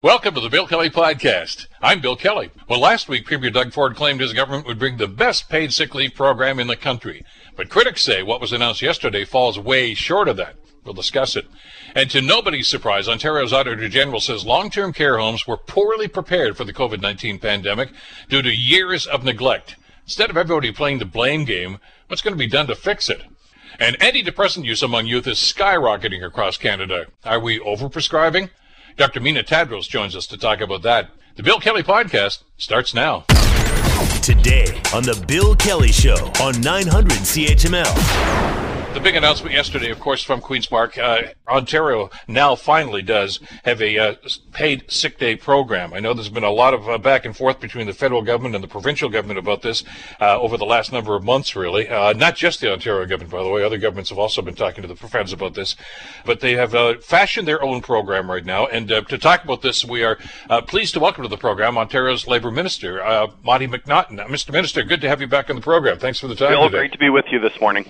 Welcome to the Bill Kelly Podcast. I'm Bill Kelly. Well, last week, Premier Doug Ford claimed his government would bring the best paid sick leave program in the country. But critics say what was announced yesterday falls way short of that. We'll discuss it. And to nobody's surprise, Ontario's Auditor General says long-term care homes were poorly prepared for the COVID-19 pandemic due to years of neglect. Instead of everybody playing the blame game, what's going to be done to fix it? And antidepressant use among youth is skyrocketing across Canada. Are we overprescribing? Dr. Mina Tadros joins us to talk about that. The Bill Kelly Podcast starts now. Today on The Bill Kelly Show on 900 CHML the big announcement yesterday, of course, from Queen's Park, uh, Ontario now finally does have a uh, paid sick day program. I know there's been a lot of uh, back and forth between the federal government and the provincial government about this uh, over the last number of months, really. Uh, not just the Ontario government, by the way. Other governments have also been talking to the feds about this. But they have uh, fashioned their own program right now. And to talk about this, we are pleased to welcome to the program Ontario's Labour Minister, Monte McNaughton. Mr. Minister, good to have you back on the program. Thanks for the time Bill, today. great to be with you this morning.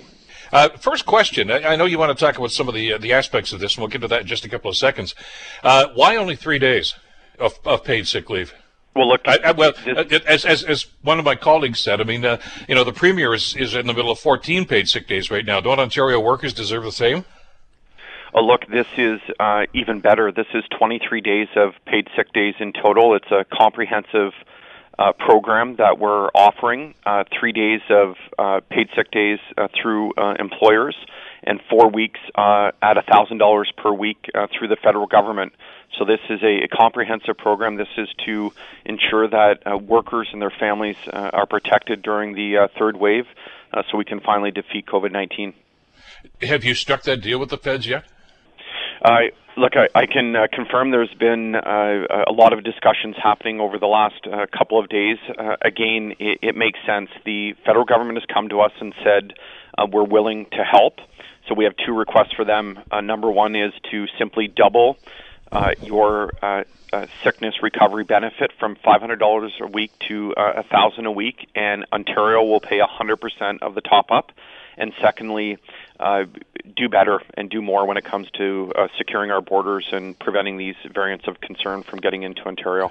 Uh, first question. I, I, know you want to talk about some of the uh, the aspects of this, and we'll get to that in just a couple of seconds. Uh, why only three days of, of paid sick leave? Well, look. I, I, well, this, as, as as one of my colleagues said, I mean, uh, you know, the premier is is in the middle of 14 paid sick days right now. Don't Ontario workers deserve the same? Oh, look, this is uh, even better. This is 23 days of paid sick days in total. It's a comprehensive uh, program that we're offering uh, three days of uh, paid sick days uh, through uh, employers and four weeks uh, at $1,000 per week through the federal government. So this is a, a comprehensive program. This is to ensure that workers and their families are protected during the third wave so we can finally defeat COVID-19. Have you struck that deal with the feds yet? Uh, look, I, I can uh, confirm there's been uh, a lot of discussions happening over the last uh, couple of days. Uh, again, it, it makes sense. The federal government has come to us and said uh, we're willing to help. So we have two requests for them. Uh, number one is to simply double uh, your uh, uh, sickness recovery benefit from $500 a week to uh, 1000 a week, and Ontario will pay 100% of the top up. And secondly, uh, do better and do more when it comes to uh, securing our borders and preventing these variants of concern from getting into Ontario.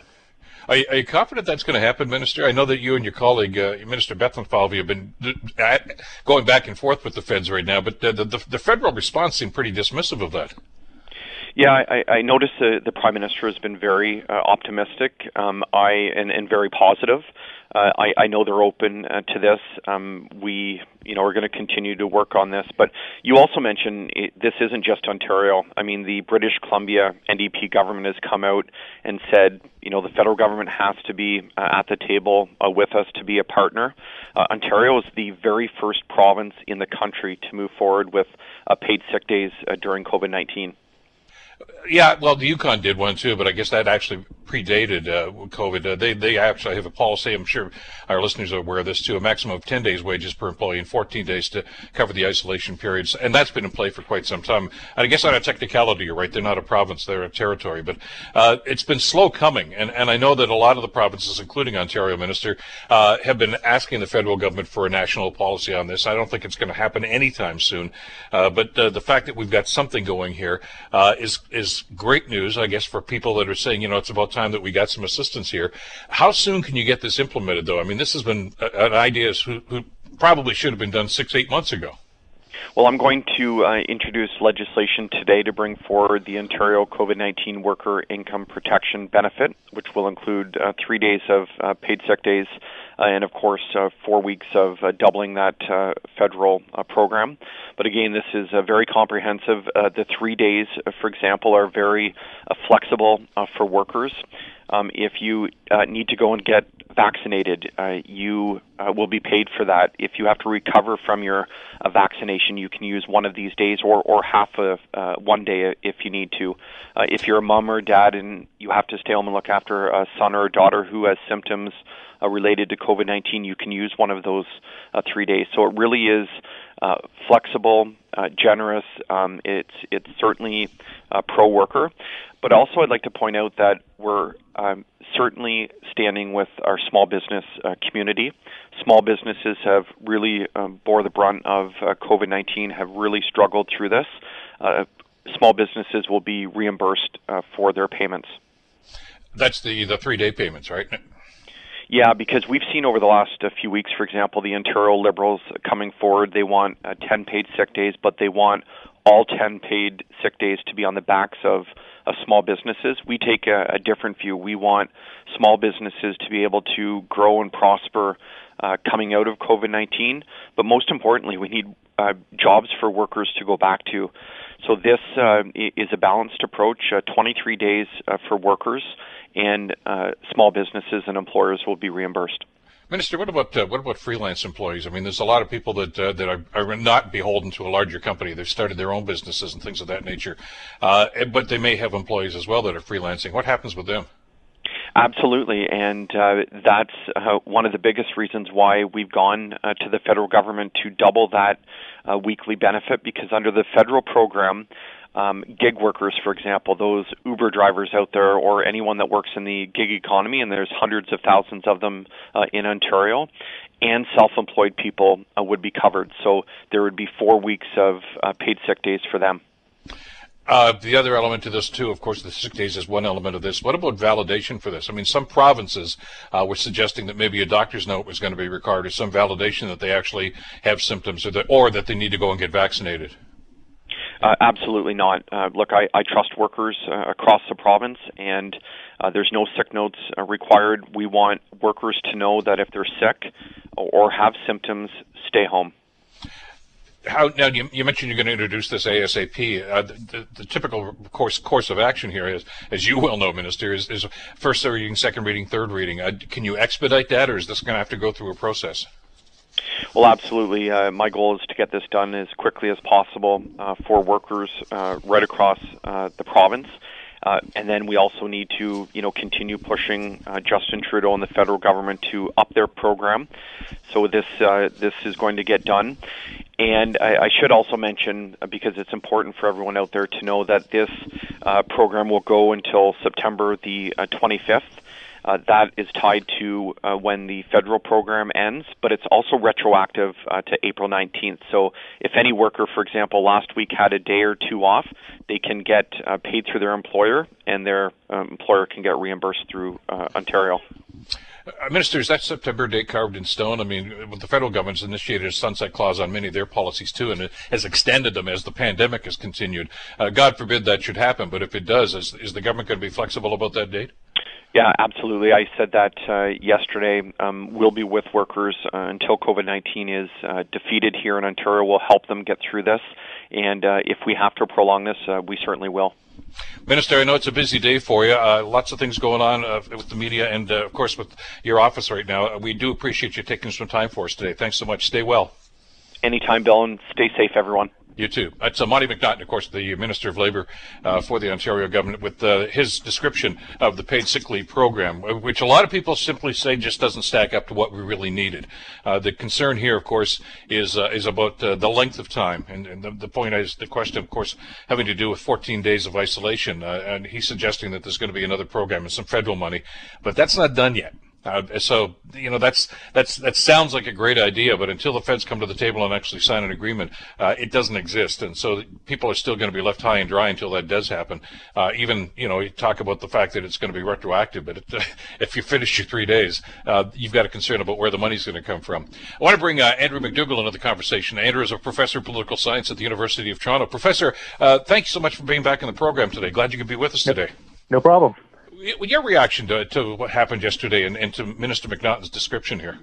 Are you, are you confident that's going to happen, Minister? I know that you and your colleague, uh, Minister Bethlenfalvy, have been uh, going back and forth with the feds right now, but the, the, the federal response seemed pretty dismissive of that. Yeah, I, I noticed the, the prime minister has been very uh, optimistic, um, I and, and very positive. Uh, I, I know they're open uh, to this. Um, we, you know, we're going to continue to work on this. But you also mentioned it, this isn't just Ontario. I mean, the British Columbia NDP government has come out and said, you know, the federal government has to be uh, at the table uh, with us to be a partner. Uh, Ontario is the very first province in the country to move forward with uh, paid sick days uh, during COVID 19. Yeah, well, the Yukon did one too, but I guess that actually predated uh, COVID. Uh, they they actually have a policy. I'm sure our listeners are aware of this too. A maximum of 10 days wages per employee and 14 days to cover the isolation periods, and that's been in play for quite some time. And I guess on a technicality, you're right. They're not a province; they're a territory. But uh, it's been slow coming, and and I know that a lot of the provinces, including Ontario, Minister, uh, have been asking the federal government for a national policy on this. I don't think it's going to happen anytime soon, uh, but uh, the fact that we've got something going here is is great news, I guess, for people that are saying, you know, it's about time that we got some assistance here. How soon can you get this implemented, though? I mean, this has been an idea who, who probably should have been done six, eight months ago. Well, I'm going to uh, introduce legislation today to bring forward the Ontario COVID 19 Worker Income Protection Benefit, which will include uh, three days of uh, paid sick days uh, and, of course, uh, four weeks of uh, doubling that federal program. But again, this is very comprehensive. the three days, for example, are very flexible for workers. Um, if you uh, need to go and get vaccinated, uh, you uh, will be paid for that. If you have to recover from your uh, vaccination, you can use one of these days or, or half of uh, one day if you need to. Uh, if you're a mom or dad and you have to stay home and look after a son or a daughter who has symptoms uh, related to COVID 19, you can use one of those uh, three days. So it really is uh, flexible, uh, generous. Um, it's, it's certainly uh, pro worker. But also, I'd like to point out that we're um, certainly standing with our small business uh, community. Small businesses have really um, bore the brunt of uh, COVID 19, have really struggled through this. Uh, small businesses will be reimbursed uh, for their payments. That's the the three day payments, right? Yeah, because we've seen over the last uh, few weeks, for example, the Ontario Liberals coming forward. They want uh, 10 paid sick days, but they want all 10 paid sick days to be on the backs of, of small businesses. We take a, a different view. We want small businesses to be able to grow and prosper uh, coming out of COVID 19, but most importantly, we need uh, jobs for workers to go back to. So this uh, is a balanced approach. Uh, 23 days uh, for workers, and uh, small businesses and employers will be reimbursed. Minister, what about uh, what about freelance employees? I mean, there's a lot of people that uh, that are, are, not beholden to a larger company. They've started their own businesses and things of that nature, uh, but they may have employees as well that are freelancing. What happens with them? Absolutely, and uh, that's uh, one of the biggest reasons why we've gone uh, to the federal government to double that uh, weekly benefit. Because under the federal program, um, gig workers, for example, those Uber drivers out there, or anyone that works in the gig economy, and there's hundreds of thousands of them uh, in Ontario, and self-employed people uh, would be covered. So there would be four weeks of uh, paid sick days for them. Uh, the other element to this, too, of course, the sick days is one element of this. What about validation for this? I mean, some provinces uh, were suggesting that maybe a doctor's note was going to be required, or some validation that they actually have symptoms, or that, or that they need to go and get vaccinated. Uh, absolutely not. Uh, look, I, I trust workers uh, across the province, and uh, there's no sick notes uh, required. We want workers to know that if they're sick or have symptoms, stay home how now you, you, mentioned you're going to introduce this ASAP. Uh, the, the, the, typical course course of action here is, as you well know, Minister, is, is first reading, second reading, third reading. Uh, can you expedite that, or is this going to have to go through a process? Well, absolutely. Uh, my goal is to get this done as quickly as possible uh, for workers uh, right across uh, the province. Uh, and then we also need to, you know, continue pushing uh, Justin Trudeau and the federal government to up their program. So this uh, this is going to get done. And I, I should also mention, uh, because it's important for everyone out there to know that this uh, program will go until September the uh, 25th. Uh, that is tied to uh, when the federal program ends, but it's also retroactive uh, to April 19th. So if any worker, for example, last week had a day or two off, they can get uh, paid through their employer, and their uh, employer can get reimbursed through uh, Ontario. Minister, is that September date carved in stone. I mean, the federal government's initiated a sunset clause on many of their policies too, and has extended them as the pandemic has continued. God forbid that should happen, but if it does, is, is the government going to be flexible about that date? Yeah, absolutely. I said that uh, yesterday. Um, we'll be with workers uh, until COVID 19 is uh, defeated here in Ontario. We'll help them get through this. And uh, if we have to prolong this, uh, we certainly will. Minister, I know it's a busy day for you. Uh, lots of things going on uh, with the media and, uh, of course, with your office right now. We do appreciate you taking some time for us today. Thanks so much. Stay well. Anytime, Bill, and stay safe, everyone. You too. That's uh, Monte McNaughton, of course, the Minister of Labour uh, for the Ontario government, with uh, his description of the paid sick leave program, which a lot of people simply say just doesn't stack up to what we really needed. Uh, the concern here, of course, is uh, is about uh, the length of time, and, and the, the, point is the question, of course, having to do with 14 days of isolation. and he's suggesting that there's going to be another program and some federal money, but that's not done yet. Uh, so you know that's that's that sounds like a great idea, but until the feds come to the table and actually sign an agreement, uh, it doesn't exist, and so people are still going to be left high and dry until that does happen. Uh, even you know you talk about the fact that it's going to be retroactive, but it, if you finish your three days, uh, you've got a concern about where the money's going to come from. I want to bring uh, Andrew McDougall into the conversation. Andrew is a professor of political science at the University of Toronto. Professor, uh, thank you so much for being back in the program today. Glad you could be with us today. No problem your reaction to, to what happened yesterday and, and to Minister McNaughton's description here?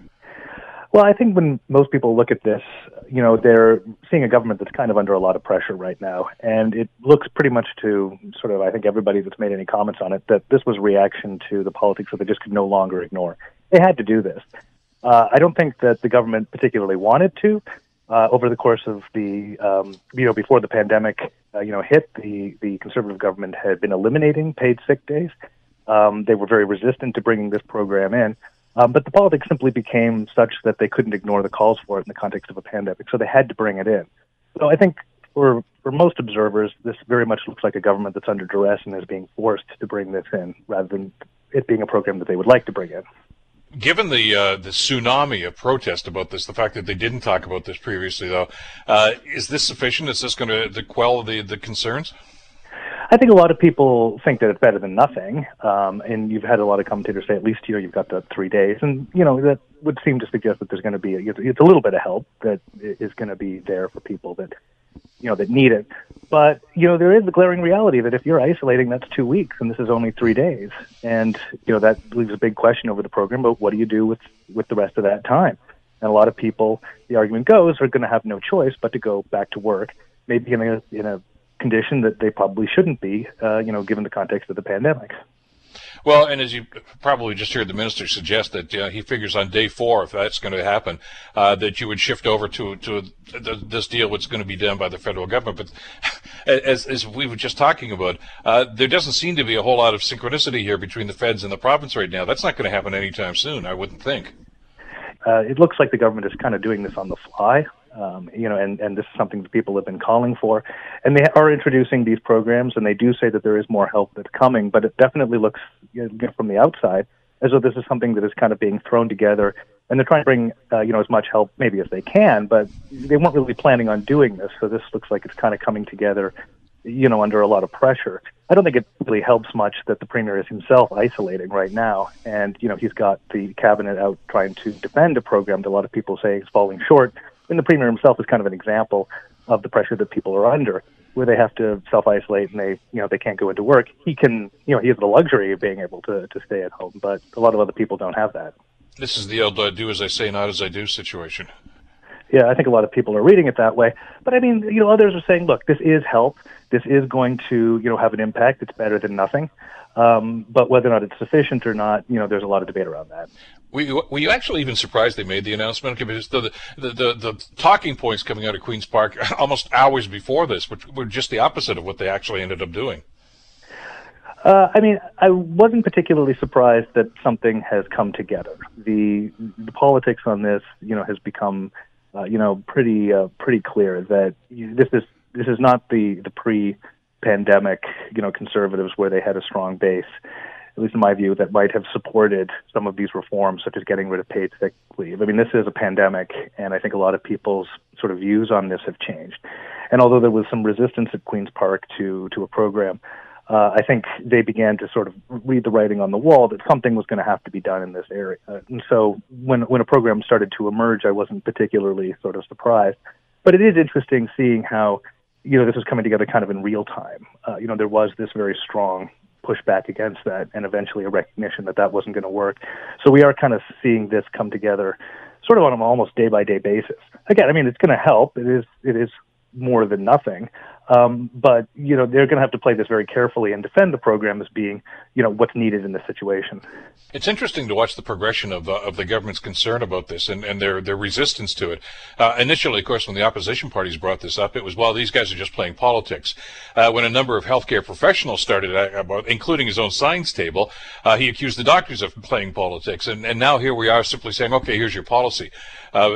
Well, I think when most people look at this, you know, they're seeing a government that's kind of under a lot of pressure right now. And it looks pretty much to sort of, I think, everybody that's made any comments on it, that this was reaction to the politics that they just could no longer ignore. They had to do this. Uh, I don't think that the government particularly wanted to. Uh, over the course of the, um, you know, before the pandemic, uh, you know, hit, the, the conservative government had been eliminating paid sick days. Um, they were very resistant to bringing this program in. Um, but the politics simply became such that they couldn't ignore the calls for it in the context of a pandemic, so they had to bring it in. So I think for for most observers, this very much looks like a government that's under duress and is being forced to bring this in, rather than it being a program that they would like to bring in. Given the uh, the tsunami of protest about this, the fact that they didn't talk about this previously, though, uh, is this sufficient? Is this going to quell the the concerns? I think a lot of people think that it's better than nothing, um, and you've had a lot of commentators say at least you know you've got the three days, and you know that would seem to suggest that there's going to be a, it's a little bit of help that is going to be there for people that you know that need it. But you know there is the glaring reality that if you're isolating, that's two weeks, and this is only three days, and you know that leaves a big question over the program. But what do you do with with the rest of that time? And a lot of people, the argument goes, are going to have no choice but to go back to work, maybe in a in a condition that they probably shouldn't be, uh, you know, given the context of the pandemic. Well, and as you probably just heard the minister suggest that uh, he figures on day four, if that's going to happen, uh, that you would shift over to to the, this deal, what's going to be done by the federal government. But as, as we were just talking about, uh, there doesn't seem to be a whole lot of synchronicity here between the feds and the province right now. That's not going to happen anytime soon, I wouldn't think. Uh, it looks like the government is kind of doing this on the fly. Um, you know, and, and this is something that people have been calling for. And they are introducing these programs, and they do say that there is more help that's coming, but it definitely looks you know, from the outside as though this is something that is kind of being thrown together. And they're trying to bring, uh, you know, as much help maybe as they can, but they weren't really planning on doing this. So this looks like it's kind of coming together, you know, under a lot of pressure. I don't think it really helps much that the premier is himself isolating right now, and you know he's got the cabinet out trying to defend a program that a lot of people say is falling short and the premier himself is kind of an example of the pressure that people are under, where they have to self isolate and they, you know, they can't go into work. He can, you know, he has the luxury of being able to to stay at home, but a lot of other people don't have that. This is the old uh, "do as I say, not as I do" situation. Yeah, I think a lot of people are reading it that way. But I mean, you know, others are saying, look, this is help. This is going to, you know, have an impact. It's better than nothing. Um, but whether or not it's sufficient or not, you know, there's a lot of debate around that. Were you, were you actually even surprised they made the announcement? Because the, the, the, the, talking points coming out of Queen's Park almost hours before this, which were just the opposite of what they actually ended up doing. Uh, I mean, I wasn't particularly surprised that something has come together. The, the politics on this, you know, has become, uh, you know, pretty uh, pretty clear that this is this is not the the pre pandemic, you know, conservatives where they had a strong base, at least in my view, that might have supported some of these reforms, such as getting rid of paid sick leave. I mean, this is a pandemic, and I think a lot of people's sort of views on this have changed. And although there was some resistance at Queen's Park to to a program, uh, I think they began to sort of read the writing on the wall that something was going to have to be done in this area. And so when when a program started to emerge, I wasn't particularly sort of surprised. But it is interesting seeing how you know, this was coming together kind of in real time. Uh, you know, there was this very strong pushback against that and eventually a recognition that that wasn't going to work. So we are kind of seeing this come together sort of on an almost day by day basis. Again, I mean, it's going to help. It is, it is more than nothing. Um, but you know they're going to have to play this very carefully and defend the program as being you know what's needed in this situation. It's interesting to watch the progression of uh, of the government's concern about this and, and their their resistance to it. Uh, initially, of course, when the opposition parties brought this up, it was well these guys are just playing politics. Uh, when a number of healthcare professionals started uh, including his own science table, uh, he accused the doctors of playing politics, and and now here we are simply saying, okay, here's your policy, uh,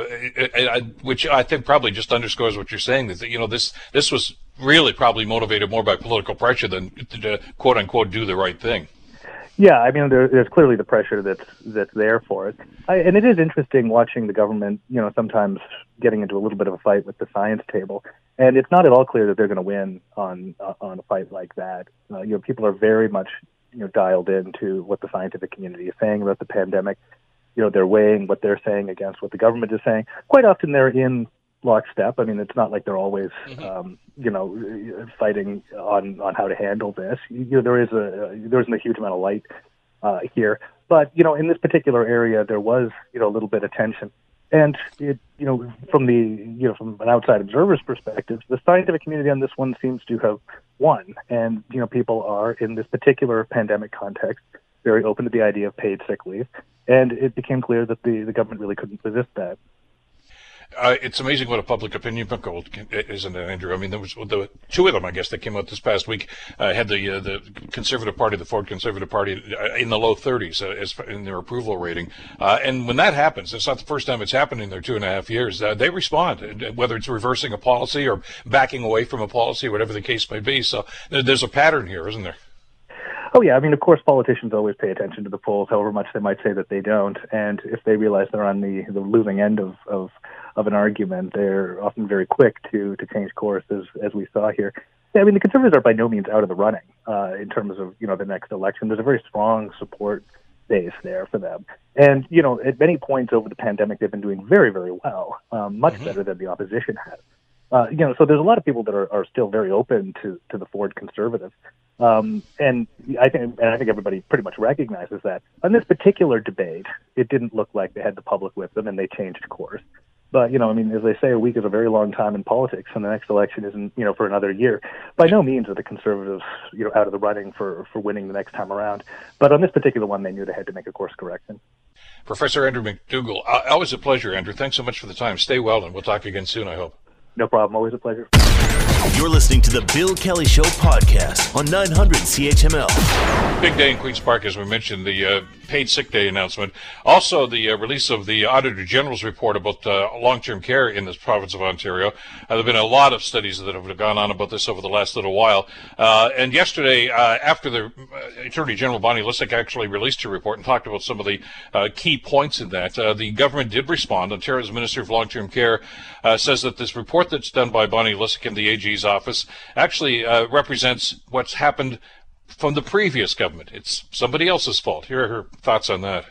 which I think probably just underscores what you're saying that you know this this was really probably motivated more by political pressure than to, quote unquote do the right thing. Yeah, I mean, there, there's clearly the pressure that's that's there for it, I, and it is interesting watching the government, you know, sometimes getting into a little bit of a fight with the science table, and it's not at all clear that they're going to win on uh, on a fight like that. Uh, you know, people are very much you know dialed into what the scientific community is saying about the pandemic. You know, they're weighing what they're saying against what the government is saying. Quite often, they're in lockstep. I mean, it's not like they're always, mm-hmm. um, you know, fighting on on how to handle this. You know, there is a there isn't a huge amount of light uh, here, but you know, in this particular area, there was you know a little bit of tension, and it you know from the you know from an outside observer's perspective, the scientific community on this one seems to have won, and you know people are in this particular pandemic context very open to the idea of paid sick leave, and it became clear that the the government really couldn't resist that. Uh, it's amazing what a public opinion poll isn't it, Andrew? I mean, there was the two of them, I guess, that came out this past week. Uh, had the uh, the Conservative Party, the Ford Conservative Party, uh, in the low 30s uh, as in their approval rating. Uh, and when that happens, it's not the first time it's happened in their two and a half years. they respond, whether it's reversing a policy or backing away from a policy, whatever the case may be. So there's a pattern here, isn't there? Oh yeah, I mean, of course, politicians always pay attention to the polls, however much they might say that they don't. And if they realize they're on the the losing end of of of an argument, they're often very quick to to change course, as as we saw here. Yeah, I mean, the Conservatives are by no means out of the running uh, in terms of you know the next election. There's a very strong support base there for them, and you know at many points over the pandemic they've been doing very very well, um, much mm-hmm. better than the opposition has. Uh, you know, so there's a lot of people that are, are still very open to, to the Ford conservatives. Um, and I think, and I think everybody pretty much recognizes that. On this particular debate, it didn't look like they had the public with them, and they changed course. But you know, I mean, as they say, a week is a very long time in politics, and the next election isn't, you know, for another year. By no means are the conservatives, you know, out of the running for for winning the next time around. But on this particular one, they knew they had to make a course correction. Professor Andrew McDougall, uh, always a pleasure, Andrew. Thanks so much for the time. Stay well, and we'll talk again soon. I hope. No problem. Always a pleasure. You're listening to the Bill Kelly Show podcast on 900 CHML. Big day in Queen's Park, as we mentioned, the uh, paid sick day announcement. Also, the uh, release of the Auditor General's report about uh, long-term care in this province of Ontario. Uh, there have been a lot of studies that have gone on about this over the last little while. Uh, and yesterday, uh, after the Attorney General Bonnie Lysyk actually released her report and talked about some of the key points in that, the government did respond. Ontario's Minister of Long-Term Care says that this report that's done by Bonnie Lysyk in the AG's office actually uh, represents what's happened from the previous government. It's somebody else's fault. Here are her thoughts on that.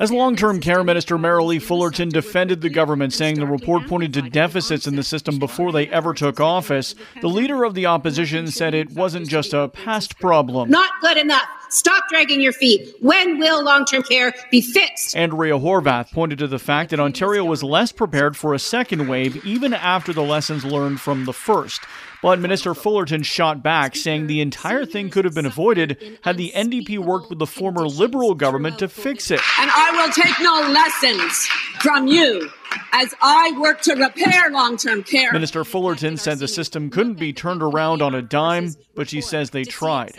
As long term care minister Merrilee Fullerton defended the government, saying the report pointed to deficits in the system before they ever took office, the leader of the opposition said it wasn't just a past problem. Not good enough. Stop dragging your feet. When will long term care be fixed? Andrea Horwath pointed to the fact that Ontario was less prepared for a second wave even after the lessons learned from the first. But Minister Fullerton shot back, saying the entire thing could have been avoided had the NDP worked with the former Liberal government to fix it. And I will take no lessons from you as I work to repair long term care. Minister Fullerton said the system couldn't be turned around on a dime, but she says they tried.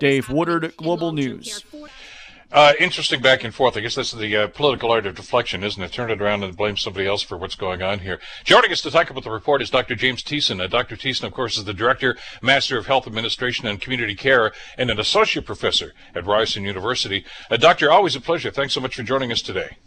Dave Woodard, Global News. Uh, interesting back and forth. I guess this is the uh, political art of deflection, isn't it? Turn it around and blame somebody else for what's going on here. Joining us to talk about the report is Dr. James Tiessen. Uh, Dr. Tiessen, of course, is the Director, Master of Health Administration and Community Care, and an Associate Professor at Ryerson University. Uh, doctor, always a pleasure. Thanks so much for joining us today.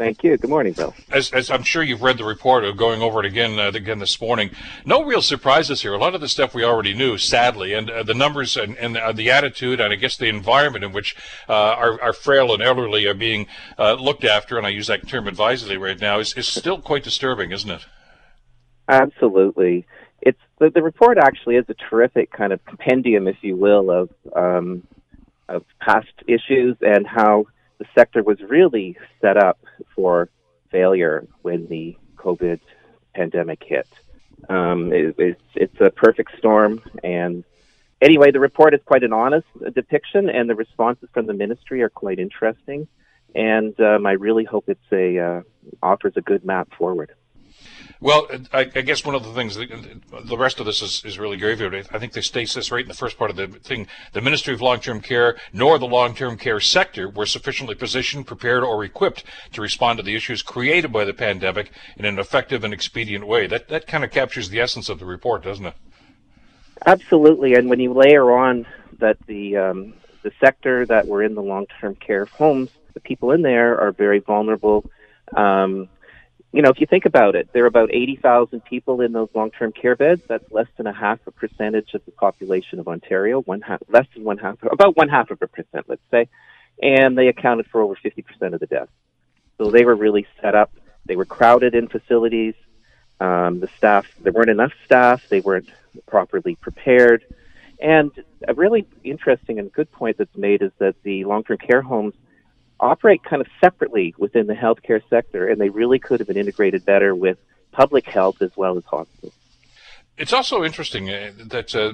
Thank you. Good morning, Bill. As, as I'm sure you've read the report, of going over it again uh, again this morning. No real surprises here. A lot of the stuff we already knew, sadly, and uh, the numbers and, and uh, the attitude, and I guess the environment in which uh, our, our frail and elderly are being uh, looked after, and I use that term advisedly right now, is, is still quite disturbing, isn't it? Absolutely. It's the, the report actually is a terrific kind of compendium, if you will, of um, of past issues and how the sector was really set up for failure when the COVID pandemic hit. Um, it, it's, it's a perfect storm. And anyway, the report is quite an honest depiction, and the responses from the ministry are quite interesting. And um, I really hope it's a uh, offers a good map forward. Well, I, I, guess one of the things, the rest of this is, is really graveyard. I think they state this right in the first part of the thing. The Ministry of Long-Term Care nor the long-term care sector were sufficiently positioned, prepared, or equipped to respond to the issues created by the pandemic in an effective and expedient way. That that kind of captures the essence of the report, doesn't it? Absolutely. And when you layer on that the um, the sector that were in the long-term care homes, the people in there are very vulnerable. Um, you know, if you think about it, there are about 80,000 people in those long-term care beds. That's less than a half a percentage of the population of Ontario, one half, less than one half, about one half of a percent, let's say. And they accounted for over 50% of the deaths. So they were really set up. They were crowded in facilities. Um, the staff, there weren't enough staff. They weren't properly prepared. And a really interesting and good point that's made is that the long-term care homes – operate kind of separately within the healthcare sector, and they really could have been integrated better with public health as well as hospitals. It's also interesting uh, that. Uh,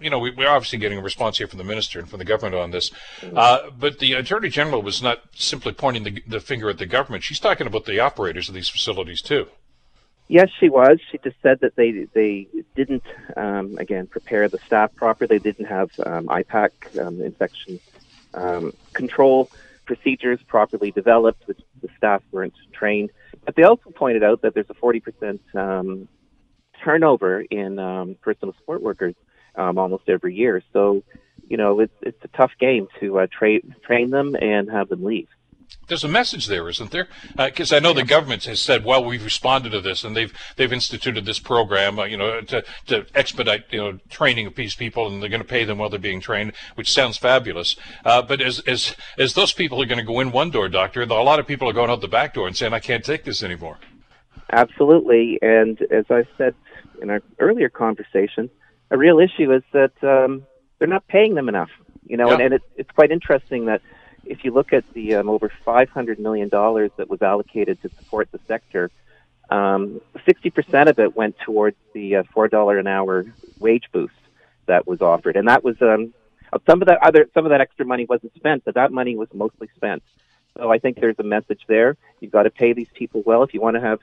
you know, we, are obviously getting a response here from the minister and from the government on this, mm-hmm. uh, but the attorney general was not simply pointing the, the, finger at the government. She's talking about the operators of these facilities too. Yes, she was. She just said that they they didn't um, again prepare the staff properly. They didn't have um, IPAC um, infection um, control procedures properly developed, the, the staff weren't trained. But they also pointed out that there's a 40% um, turnover in um, personal support workers um, almost every year. So, you know, it's, it's a tough game to uh, tra- train them and have them leave. There's a message there, isn't there? Because uh, I know the government has said, well, we've responded to this, and they've they've instituted this program, uh, you know, to, to expedite you know training of these people, and they're going to pay them while they're being trained, which sounds fabulous. Uh, but as as as those people are going to go in one door, doctor, a lot of people are going out the back door and saying, I can't take this anymore. Absolutely, and as I said in our earlier conversation, a real issue is that um, they're not paying them enough. You know, yeah. and, and it, it's quite interesting that if you look at the um, over $500 million that was allocated to support the sector, um, 60% of it went towards the uh, $4 an hour wage boost that was offered. And that was, um, some of that other, some of that extra money wasn't spent, but that money was mostly spent. So I think there's a message there. You've got to pay these people well if you want to have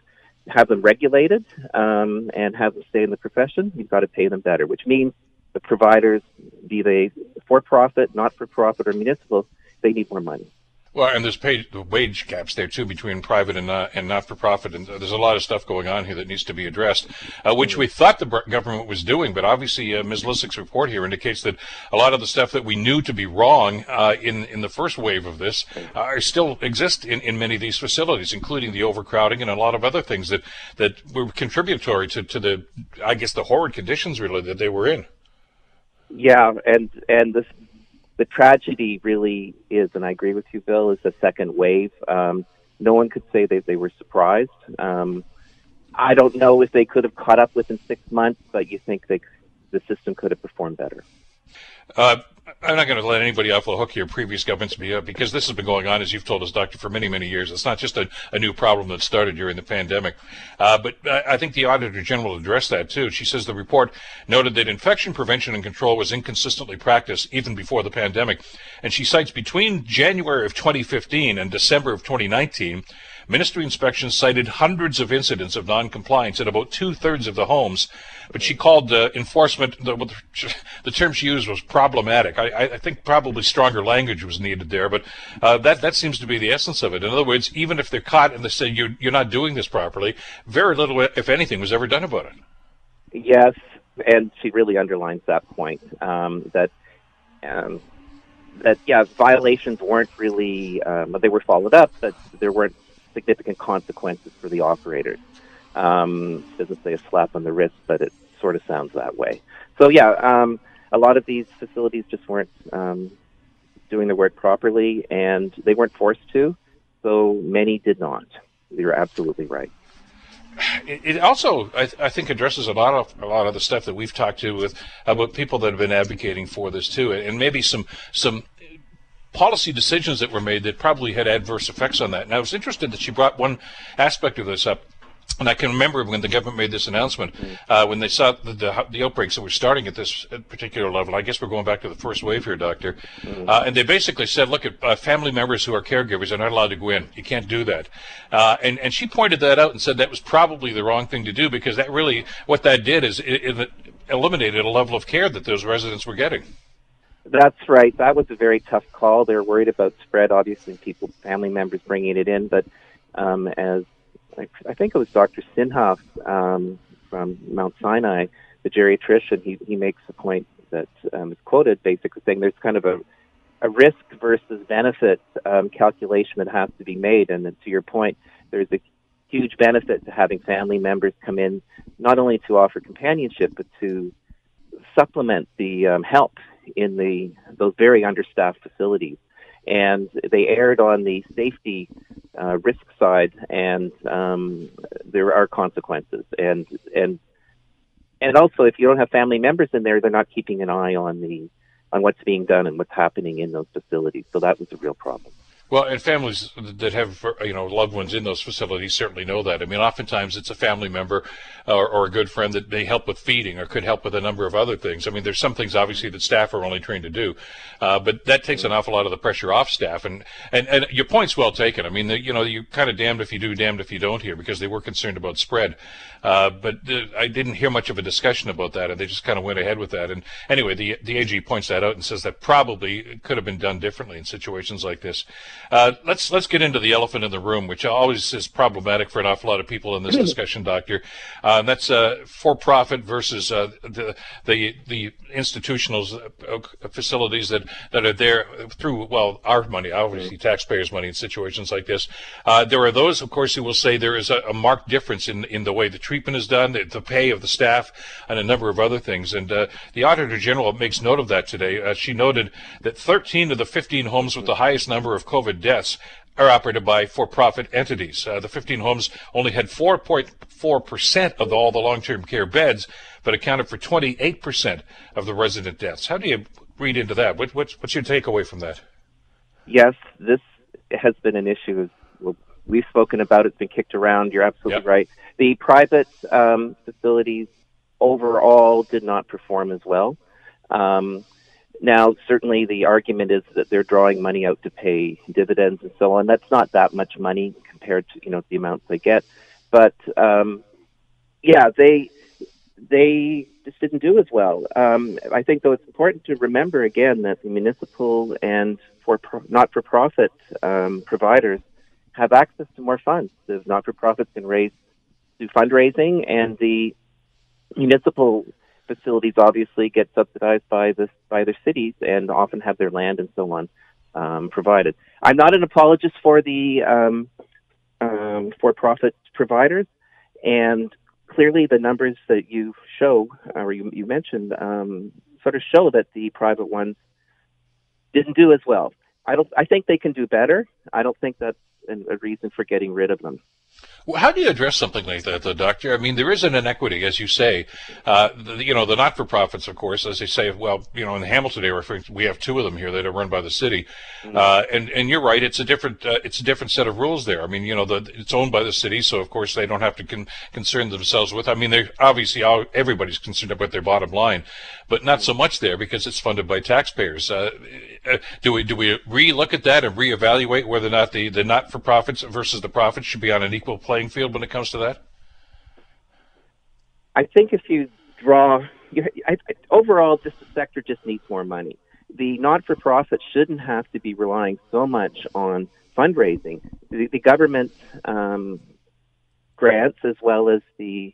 have them regulated um, and have them stay in the profession. You've got to pay them better, which means the providers, be they for profit, not for profit, or municipal, they need more money. Well, and there's paid wage gaps there too between private and uh, and not for profit, and there's a lot of stuff going on here that needs to be addressed, uh, which we thought the government was doing, but obviously uh, Ms. Lysyk's report here indicates that a lot of the stuff that we knew to be wrong uh, in in the first wave of this uh, still exist in, in many of these facilities, including the overcrowding and a lot of other things that that were contributory to to the I guess the horrid conditions really that they were in. Yeah, and and this the tragedy really is, and I agree with you, Bill, is the second wave. Um, no one could say that they were surprised. Um, I don't know if they could have caught up within six months, but you think they, the system could have performed better. Uh, I'm not going to let anybody off the hook here. Previous governments be up because this has been going on, as you've told us, Doctor, for many, many years. It's not just a, a new problem that started during the pandemic. Uh, but I think the Auditor General addressed that too. She says the report noted that infection prevention and control was inconsistently practiced even before the pandemic, and she cites between January of 2015 and December of 2019 Ministry inspections cited hundreds of incidents of noncompliance in about two thirds of the homes, but she called uh, enforcement, the, the, term she used was problematic. I, I, think probably stronger language was needed there, but uh, that, that seems to be the essence of it. In other words, even if they're caught and they say you're, you're not doing this properly, very little, if anything, was ever done about it. Yes, and she really underlines that point um, that um, that yeah violations weren't really um, they were followed up, but there weren't significant consequences for the operators. Um, doesn't say a slap on the wrist, but it sort of sounds that way. So yeah, um, a lot of these facilities just weren't um, doing their work properly, and they weren't forced to. So many did not. You're absolutely right. It also, I, I, think, addresses a lot of a lot of the stuff that we've talked to with about people that have been advocating for this too, and maybe some some policy decisions that were made that probably had adverse effects on that. And I was interested that she brought one aspect of this up. And I can remember when the government made this announcement, uh, when they saw the, the, the, outbreaks that were starting at this particular level. I guess we're going back to the first wave here, Doctor. Uh, and they basically said, look, at uh, family members who are caregivers are not allowed to go in. You can't do that. Uh, and, and she pointed that out and said that was probably the wrong thing to do because that really, what that did is it, it eliminated a level of care that those residents were getting. That's right. That was a very tough call. They're worried about spread, obviously, people, family members bringing it in. But um, as I, I think it was Dr. Sinhoff um, from Mount Sinai, the geriatrician, he, he makes a point that um, is quoted basically saying there's kind of a, a risk versus benefit um, calculation that has to be made. And to your point, there's a huge benefit to having family members come in, not only to offer companionship, but to supplement the um, help in the those very understaffed facilities, and they erred on the safety uh, risk side, and um, there are consequences. And and and also, if you don't have family members in there, they're not keeping an eye on the on what's being done and what's happening in those facilities. So that was a real problem. Well, and families that have you know loved ones in those facilities certainly know that. I mean, oftentimes it's a family member or, or, a good friend that may help with feeding or could help with a number of other things. I mean, there's some things obviously that staff are only trained to do, uh, but that takes an awful lot of the pressure off staff. And and, and your point's well taken. I mean, the, you know, you're kind of damned if you do, damned if you don't here because they were concerned about spread. Uh, but uh, I didn't hear much of a discussion about that, and they just kind of went ahead with that. And anyway, the the AG points that out and says that probably could have been done differently in situations like this. Uh, let's let's get into the elephant in the room, which always is problematic for an awful lot of people in this discussion, Doctor. Uh, that's uh, for-profit versus uh, the the the institutional uh, facilities that, that are there through well our money, obviously taxpayers' money in situations like this. Uh, there are those, of course, who will say there is a, a, marked difference in in the way the treatment is done, the, the pay of the staff, and a number of other things. And the Auditor General makes note of that today. she noted that 13 of the 15 homes with the highest number of COVID deaths are operated by for-profit entities. Uh, the 15 homes only had 4.4% of all the long-term care beds, but accounted for 28% of the resident deaths. How do you read into that? What, what's, what's your takeaway from that? Yes, this has been an issue. We've spoken about it. It's been kicked around. You're absolutely yep. right. The private um, facilities overall did not perform as well. Um, now, certainly the argument is that they're drawing money out to pay dividends and so on. That's not that much money compared to you know the amounts they get, but um, yeah, they they just didn't do as well. Um, I think though it's important to remember again that the municipal and for pro- not-for-profit um, providers have access to more funds. The not-for-profits can raise do fundraising, and the municipal facilities obviously get subsidized by the by their cities and often have their land and so on um, provided. I'm not an apologist for the um, um, for-profit providers, and clearly the numbers that you show or you, you mentioned um, sort of show that the private ones didn't do as well. I don't. I think they can do better. I don't think that's a reason for getting rid of them. Well, how do you address something like that, though, Doctor? I mean, there is an inequity, as you say. Uh, the, you know, the not-for-profits, of course, as they say, well, you know, in the Hamilton area, we have two of them here that are run by the city, mm-hmm. uh, and and you're right, it's a different uh, it's a different set of rules there. I mean, you know, the, it's owned by the city, so of course they don't have to con- concern themselves with. I mean, they obviously all, everybody's concerned about their bottom line, but not so much there because it's funded by taxpayers. Uh, uh, do we do we re-look at that and reevaluate whether or not the the not-for-profits versus the profits should be on an equal playing field when it comes to that? I think if you draw, you, I, I, overall, just the sector just needs more money. The not-for-profit shouldn't have to be relying so much on fundraising. The, the government um, grants, as well as the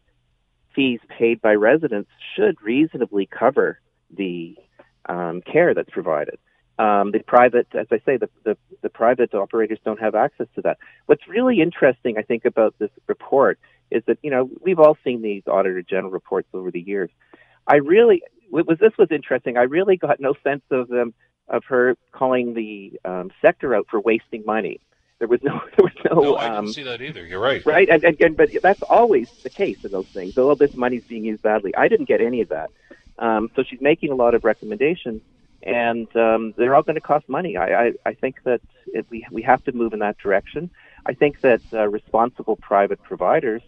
fees paid by residents, should reasonably cover the um, care that's provided. Um, the private, as I say, the, the, the, private operators don't have access to that. What's really interesting, I think, about this report is that you know we've all seen these auditor general reports over the years. I really was this was interesting. I really got no sense of them of her calling the um, sector out for wasting money. There was no, there was no. No, I didn't um, see that either. You're right. Right, and, and, and, but that's always the case in those things. All this money's being used badly. I didn't get any of that. Um, so she's making a lot of recommendations and um, they're all going to cost money. I, I, I think that it, we we have to move in that direction. I think that uh, responsible private providers,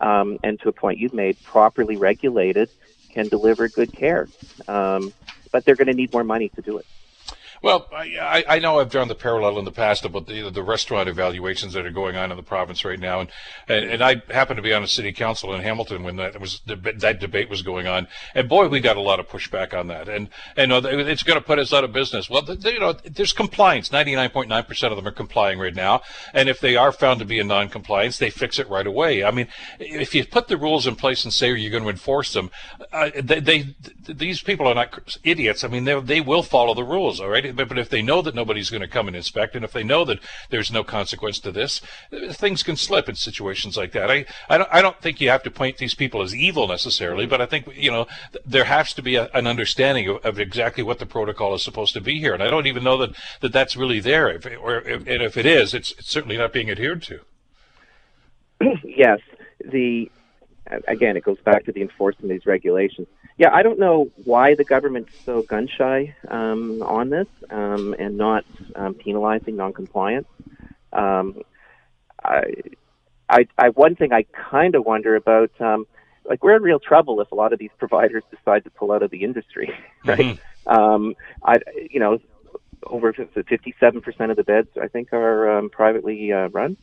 um, and to a point you've made, properly regulated, can deliver good care. Um, but they're going to need more money to do it. Well, I, I know I've drawn the parallel in the past about the the restaurant evaluations that are going on in the province right now, and and, and I happen to be on a city council in Hamilton when that was that debate was going on, and boy, we got a lot of pushback on that, and and uh, it's going to put us out of business. Well, the, you know, there's compliance. Ninety nine point nine percent of them are complying right now, and if they are found to be in non-compliance, they fix it right away. I mean, if you put the rules in place and say you're going to enforce them, uh, they, they these people are not idiots. I mean, they they will follow the rules. All right but, but if they know that nobody's going to come and inspect, and if they know that there's no consequence to this, things can slip in situations like that. I, I don't, I don't think you have to point these people as evil necessarily, but I think, you know, there has to be a, an understanding of, of, exactly what the protocol is supposed to be here. And I don't even know that, that that's really there. If, or if, and if it is, it's, it's certainly not being adhered to. yes. The, again, it goes back to the enforcement of these regulations yeah, I don't know why the government's so gun shy um, on this um, and not um, penalizing noncompliance. Um, I, I, I, one thing I kind of wonder about, um, like we're in real trouble if a lot of these providers decide to pull out of the industry, right? Mm-hmm. Um, I, you know, over 57% of the beds I think are um, privately uh, run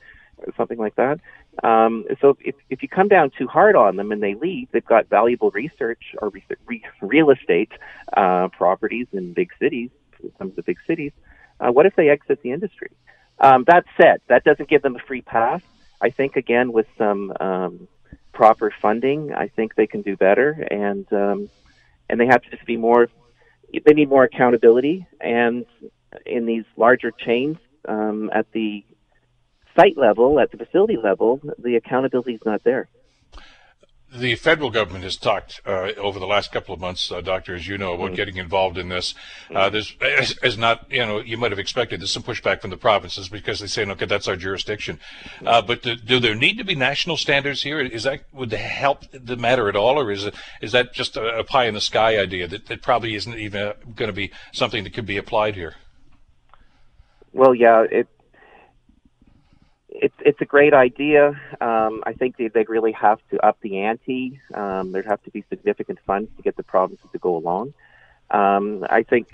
something like that. Um, so if, if you come down too hard on them and they leave, they've got valuable research or re- re- real estate uh, properties in big cities, some of the big cities. Uh, what if they exit the industry? Um, that said, that doesn't give them a free pass. I think again with some um, proper funding, I think they can do better, and um, and they have to just be more. They need more accountability, and in these larger chains um, at the site level, at the facility level, the accountability is not there the federal government has talked uh, over the last couple of months, uh, Doctor, as you know, about mm getting involved in this. Uh, there's, as, as, not, you know, you might have expected, there's some pushback from the provinces because they say, okay, that's our jurisdiction. Uh, but do, do, there need to be national standards here? Is that would help the matter at all, or is it is that just a, a pie in the sky idea that, that probably isn't even going to be something that could be applied here? Well, yeah, it it's it's a great idea. Um, I think they, they really have to up the ante. Um, there'd have to be significant funds to get the provinces to go along. Um, I think.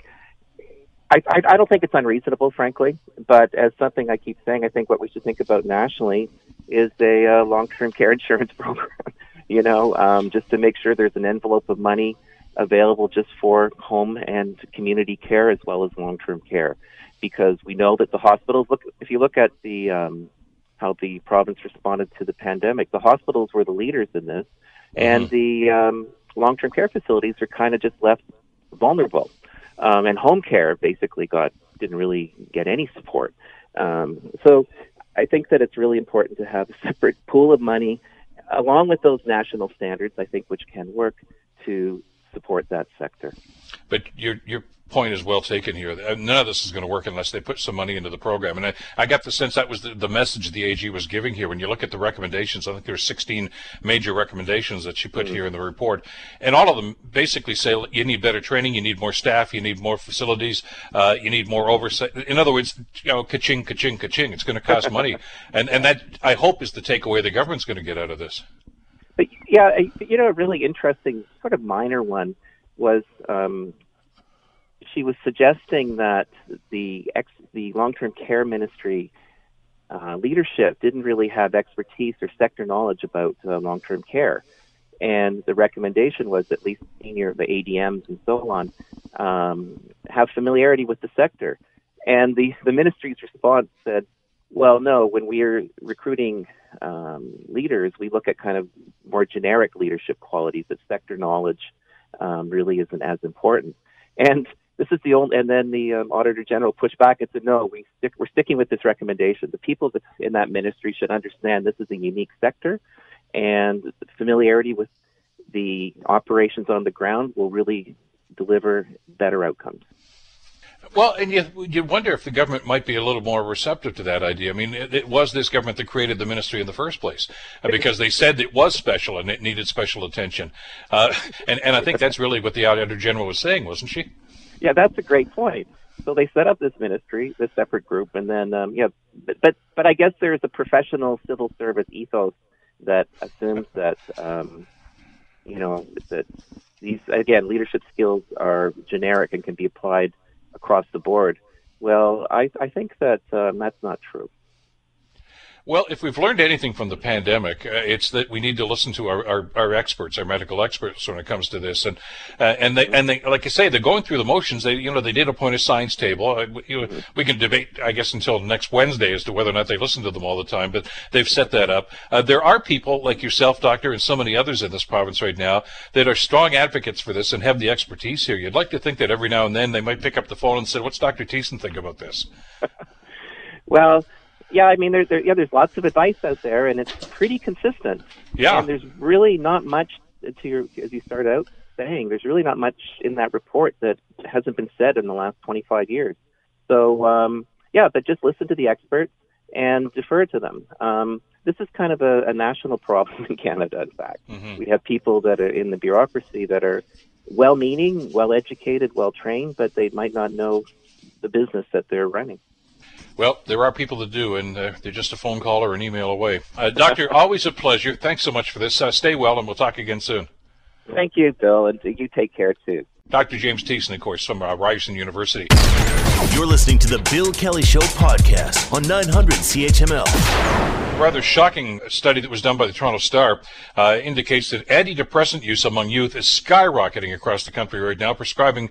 I, I, I don't think it's unreasonable, frankly, but as something I keep saying, I think what we should think about nationally is a uh, long-term care insurance program. you know, um, just to make sure there's an envelope of money available just for home and community care as well as long-term care, because we know that the hospitals look. If you look at the um, how the province responded to the pandemic. The hospitals were the leaders in this, and mm-hmm. the um, long-term care facilities are kind of just left vulnerable. Um, and home care basically got didn't really get any support. Um, so I think that it's really important to have a separate pool of money, along with those national standards. I think which can work to support that sector. But you're you're point is well taken here. Uh, none of this is going to work unless they put some money into the program. And I, I got the sense that was the, the, message the AG was giving here. When you look at the recommendations, I think there are 16 major recommendations that she put mm-hmm. here in the report. And all of them basically say you need better training, you need more staff, you need more facilities, uh, you need more oversight. In other words, you know, ka-ching, ka-ching, ka-ching. It's going to cost money. and, and that, I hope, is the takeaway the government's going to get out of this. But yeah, you know, a really interesting, sort of minor one was um, she was suggesting that the ex, the long-term care ministry uh, leadership didn't really have expertise or sector knowledge about uh, long-term care, and the recommendation was at least senior the ADMs and so on um, have familiarity with the sector. And the the ministry's response said, "Well, no. When we're recruiting um, leaders, we look at kind of more generic leadership qualities. That sector knowledge um, really isn't as important." And this is the only, and then the um, auditor general pushed back and said, no, we stick, we're sticking with this recommendation. The people in that ministry should understand this is a unique sector, and familiarity with the operations on the ground will really deliver better outcomes. Well, and you, you wonder if the government might be a little more receptive to that idea. I mean, it, it was this government that created the ministry in the first place uh, because they said it was special and it needed special attention. Uh, and, and I think that's really what the Auditor General was saying, wasn't she? Yeah, that's a great point. So they set up this ministry, this separate group, and then um, yeah, but, but but I guess there's a professional civil service ethos that assumes that um, you know that these again leadership skills are generic and can be applied across the board. Well, I I think that um, that's not true. Well, if we've learned anything from the pandemic, uh, it's that we need to listen to our, our, our, experts, our medical experts, when it comes to this. And uh, and they and they, like I say, they're going through the motions. They you know they did appoint a science table. Uh, you know, we can debate, I guess, until next Wednesday as to whether or not they listen to them all the time. But they've set that up. Uh, there are people like yourself, doctor, and so many others in this province right now that are strong advocates for this and have the expertise here. You'd like to think that every now and then they might pick up the phone and say, "What's Doctor Tiessen think about this?" well yeah, I mean, there, there, yeah, there's lots of advice out there, and it's pretty consistent. Yeah, and there's really not much to your as you start out saying. There's really not much in that report that hasn't been said in the last 25 years. So, um, yeah, but just listen to the experts and defer to them. Um, this is kind of a, a, national problem in Canada. In fact, mm-hmm. we have people that are in the bureaucracy that are well-meaning, well-educated, well-trained, but they might not know the business that they're running. Well, there are people that do, and uh, they're just a phone call or an email away. Uh, doctor, always a pleasure. Thanks so much for this. Uh, stay well, and we'll talk again soon. Thank you, Bill, and you take care too. Dr. James Tiessen, of course, from uh, Ryerson University. You're listening to the Bill Kelly Show podcast on 900 CHML. rather shocking study that was done by the Toronto Star uh, indicates that antidepressant use among youth is skyrocketing across the country right now, prescribing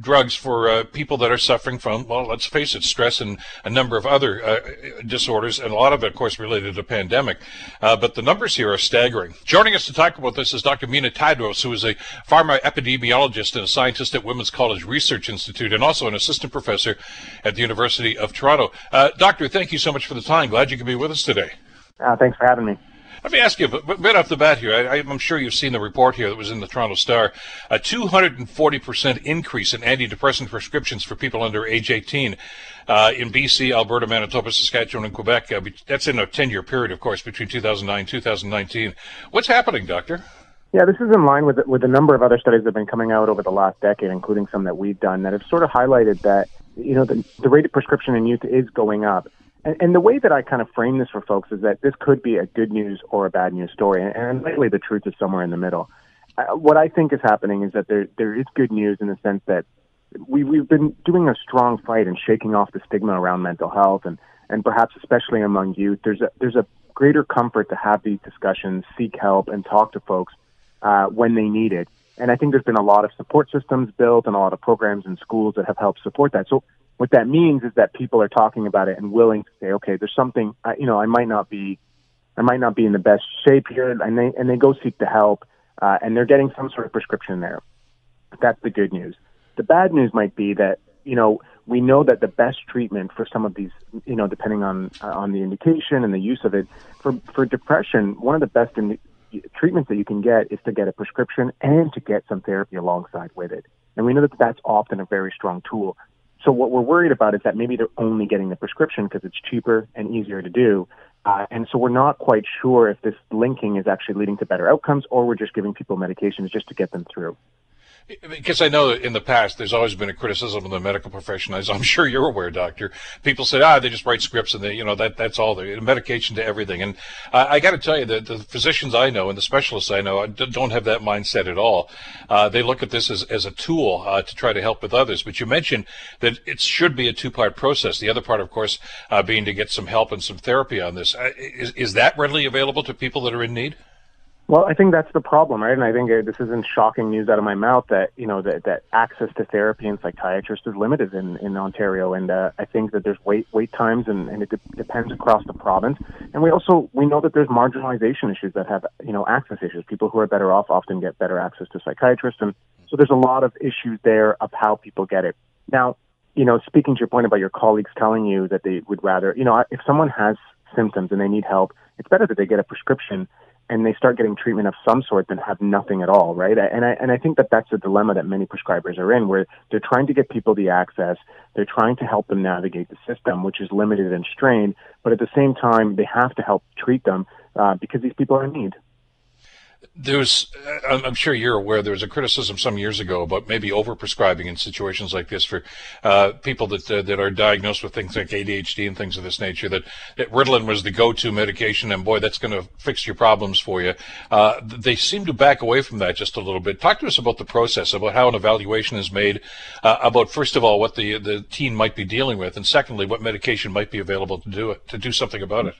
drugs for uh, people that are suffering from, well, let's face it, stress and a number of other uh, disorders, and a lot of it, of course, related to the pandemic. Uh, but the numbers here are staggering. Joining us to talk about this is Dr. Mina Tadrous, who is a pharma epidemiologist and a scientist at Women's College Research Institute, and also an assistant professor at the University of Toronto. Uh, doctor, thank you so much for the time. Glad you could be with us today. Uh, thanks for having me. Let me ask you bit off the bat here. I, am sure you've seen the report here that was in the Toronto Star. A 240% increase in antidepressant prescriptions for people under age 18 uh, in BC, Alberta, Manitoba, Saskatchewan, and Quebec. Uh, that's in a 10 year period, of course, between 2009 and 2019. What's happening, Doctor? Yeah, this is in line with with a number of other studies that have been coming out over the last decade, including some that we've done that have sort of highlighted that you know the, the rate of prescription in youth is going up. And, and the way that I kind of frame this for folks is that this could be a good news or a bad news story, and, and likely the truth is somewhere in the middle. Uh, what I think is happening is that there there is good news in the sense that we we've been doing a strong fight and shaking off the stigma around mental health, and and perhaps especially among youth, there's a there's a greater comfort to have these discussions, seek help, and talk to folks uh, when they need it. And I think there's been a lot of support systems built and a lot of programs in schools that have helped support that. So what that means is that people are talking about it and willing to say, okay, there's something, I, you know, I might not be, I might not be in the best shape here, and they and they go seek the help, uh, and they're getting some sort of prescription there. That's the good news. The bad news might be that you know we know that the best treatment for some of these, you know, depending on uh, on the indication and the use of it, for for depression, one of the best in, treatments that you can get is to get a prescription and to get some therapy alongside with it. And we know that that's often a very strong tool. So what we're worried about is that maybe they're only getting the prescription because it's cheaper and easier to do. Uh, and so we're not quite sure if this linking is actually leading to better outcomes or we're just giving people medications just to get them through. Because I know in the past there's always been a criticism of the medical profession, as I'm sure you're aware, doctor. People say, ah, they just write scripts and they, you know, that that's all. They medication to everything. And uh, I got to tell you that the physicians I know and the specialists I know don't have that mindset at all. Uh, they look at this as, as a tool uh, to try to help with others. But you mentioned that it should be a two-part process. The other part, of course, uh, being to get some help and some therapy on this. Uh, is, is that readily available to people that are in need? Well, I think that's the problem, right? And I think uh, this isn't shocking news out of my mouth that you know that, that access to therapy and psychiatrists is limited in, in Ontario, and uh, I think that there's wait wait times, and, and it de- depends across the province. And we also we know that there's marginalization issues that have you know access issues. People who are better off often get better access to psychiatrists, and so there's a lot of issues there of how people get it. Now, you know, speaking to your point about your colleagues telling you that they would rather, you know, if someone has symptoms and they need help, it's better that they get a prescription and they start getting treatment of some sort than have nothing at all, right? And I and I think that that's a dilemma that many prescribers are in, where they're trying to get people the access, they're trying to help them navigate the system, which is limited and strained, but at the same time they have to help treat them uh, because these people are in need there's, uh, I'm sure you're aware, there was a criticism some years ago about maybe overprescribing in situations like this for uh, people that uh, that are diagnosed with things like ADHD and things of this nature. That, that Ritalin was the go-to medication, and boy, that's going to fix your problems for you. Uh, they seem to back away from that just a little bit. Talk to us about the process, about how an evaluation is made, uh, about first of all what the the teen might be dealing with, and secondly what medication might be available to do it to do something about it.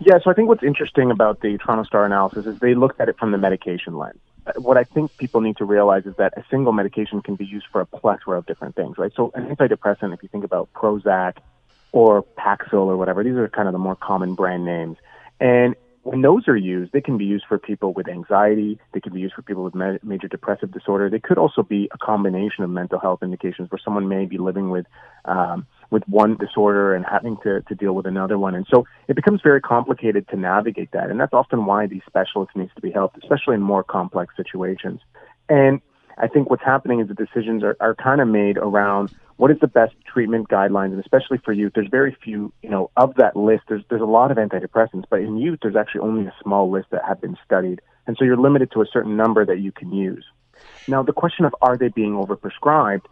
Yeah, so I think what's interesting about the Toronto Star analysis is they looked at it from the medication lens. What I think people need to realize is that a single medication can be used for a plethora of different things, right? So an antidepressant, if you think about Prozac or Paxil or whatever, these are kind of the more common brand names. And when those are used, they can be used for people with anxiety. They can be used for people with ma- major depressive disorder. They could also be a combination of mental health indications where someone may be living with um, with one disorder and having to, to deal with another one. And so it becomes very complicated to navigate that. And that's often why these specialists needs to be helped, especially in more complex situations. And I think what's happening is the decisions are, are kind of made around what is the best treatment guidelines, and especially for youth, there's very few, you know, of that list, there's, there's a lot of antidepressants, but in youth, there's actually only a small list that have been studied. And so you're limited to a certain number that you can use. Now, the question of are they being overprescribed,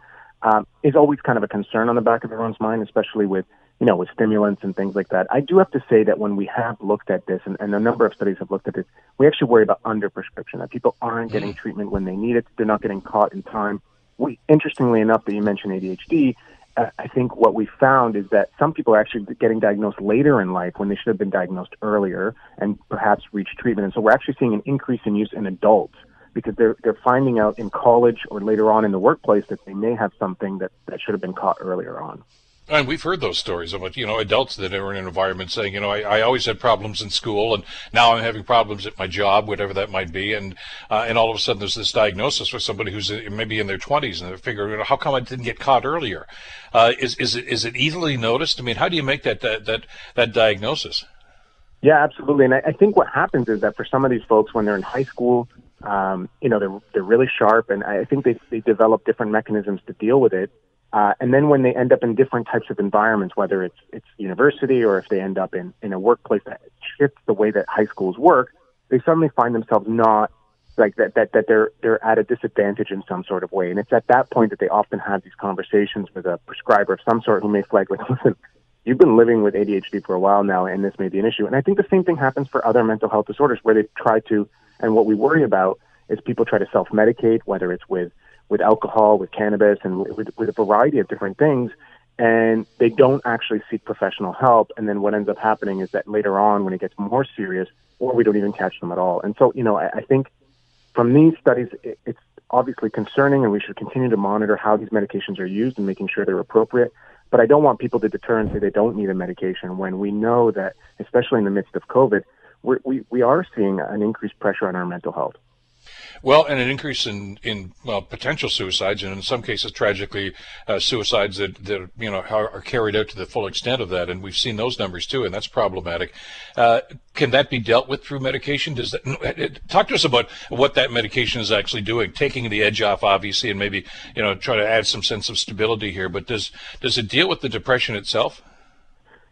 um, is always kind of a concern on the back of everyone's mind, especially with you know with stimulants and things like that. I do have to say that when we have looked at this, and, and a number of studies have looked at this, we actually worry about underprescription. That people aren't getting mm. treatment when they need it, they're not getting caught in time. We, interestingly enough, that you mentioned ADHD, I think what we found is that some people are actually getting diagnosed later in life when they should have been diagnosed earlier and perhaps reach treatment. And so we're actually seeing an increase in use in adults because they're they're finding out in college or later on in the workplace that they may have something that, that should have been caught earlier on. And we've heard those stories of you know adults that are in an environment saying, you know, I, I always had problems in school, and now I'm having problems at my job, whatever that might be, and uh, and all of a sudden there's this diagnosis for somebody who's maybe in their 20s, and they're figuring, you know, how come I didn't get caught earlier? Uh, is is it is it easily noticed? I mean, how do you make that that that, that diagnosis? Yeah, absolutely. And I, I think what happens is that for some of these folks, when they're in high school, um, you know, they're they're really sharp, and I think they they develop different mechanisms to deal with it. Uh, and then when they end up in different types of environments, whether it's it's university or if they end up in, in a workplace that shifts the way that high schools work, they suddenly find themselves not like that, that that they're they're at a disadvantage in some sort of way. And it's at that point that they often have these conversations with a prescriber of some sort who may flag like, listen, you've been living with ADHD for a while now, and this may be an issue. And I think the same thing happens for other mental health disorders where they try to, and what we worry about is people try to self medicate, whether it's with with alcohol, with cannabis, and with, with a variety of different things. And they don't actually seek professional help. And then what ends up happening is that later on, when it gets more serious, or we don't even catch them at all. And so, you know, I, I think from these studies, it, it's obviously concerning, and we should continue to monitor how these medications are used and making sure they're appropriate. But I don't want people to deter and say they don't need a medication when we know that, especially in the midst of COVID, we're, we, we are seeing an increased pressure on our mental health. Well, and an increase in in well, potential suicides, and in some cases, tragically, uh, suicides that, that you know are, are, carried out to the full extent of that, and we've seen those numbers too, and that's problematic. Uh, can that be dealt with through medication? Does that talk to us about what that medication is actually doing, taking the edge off, obviously, and maybe you know try to add some sense of stability here. But does does it deal with the depression itself?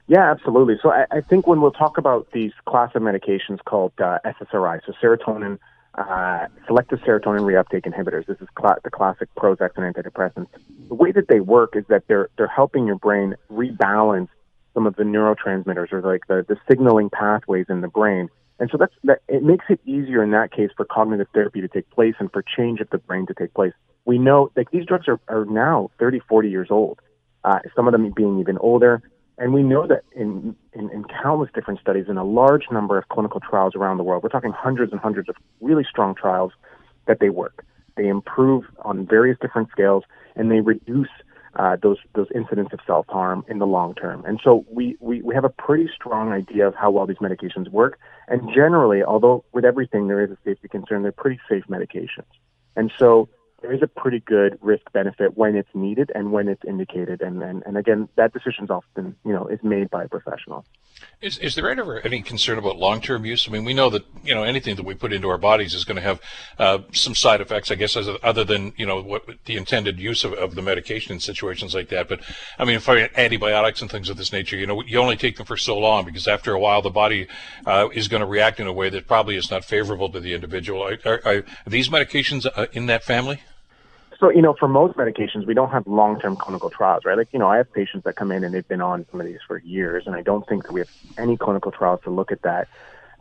Yeah, absolutely. So I, I think when we'll talk about these class of medications called uh, SSRI, so serotonin uh, selective serotonin reuptake inhibitors. This is cl- the classic Prozac and antidepressants. The way that they work is that they're they're helping your brain rebalance some of the neurotransmitters or like the, the signaling pathways in the brain. And so that's that it makes it easier in that case for cognitive therapy to take place and for change of the brain to take place. We know like these drugs are, are now 30, 40 years old. Uh, some of them being even older. And we know that in, in, in, countless different studies, in a large number of clinical trials around the world, we're talking hundreds and hundreds of really strong trials, that they work. They improve on various different scales, and they reduce uh, those those incidents of self harm in the long term. And so we, we we have a pretty strong idea of how well these medications work. And generally, although with everything there is a safety concern, they're pretty safe medications. And so there is a pretty good risk benefit when it's needed and when it's indicated. And, and, and again, that decision is often, you know, is made by a professional. Is, is there ever any concern about long-term use? I mean, we know that, you know, anything that we put into our bodies is going to have uh, some side effects, I guess, other than, you know, what the intended use of, of the medication in situations like that. But, I mean, for antibiotics and things of this nature, you know, you only take them for so long because after a while the body uh, is going to react in a way that probably is not favorable to the individual. Are, are, are these medications uh, in that family? So, you know, for most medications, we don't have long term clinical trials, right? Like, you know, I have patients that come in and they've been on some of these for years, and I don't think that we have any clinical trials to look at that.